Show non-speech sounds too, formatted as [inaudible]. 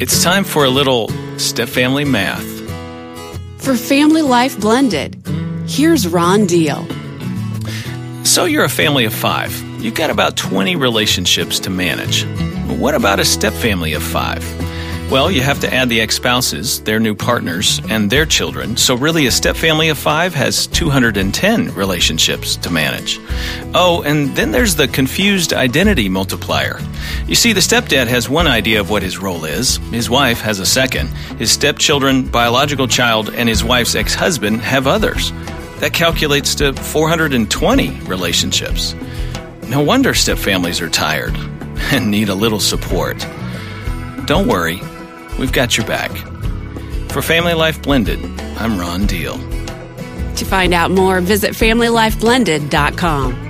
It's time for a little step family math. For Family Life Blended, here's Ron Deal. So you're a family of five. You've got about 20 relationships to manage. But what about a step family of five? Well, you have to add the ex spouses, their new partners, and their children. So, really, a step family of five has 210 relationships to manage. Oh, and then there's the confused identity multiplier. You see, the stepdad has one idea of what his role is, his wife has a second, his stepchildren, biological child, and his wife's ex husband have others. That calculates to 420 relationships. No wonder step families are tired [laughs] and need a little support. Don't worry, we've got your back. For Family Life Blended, I'm Ron Deal. To find out more, visit FamilyLifeBlended.com.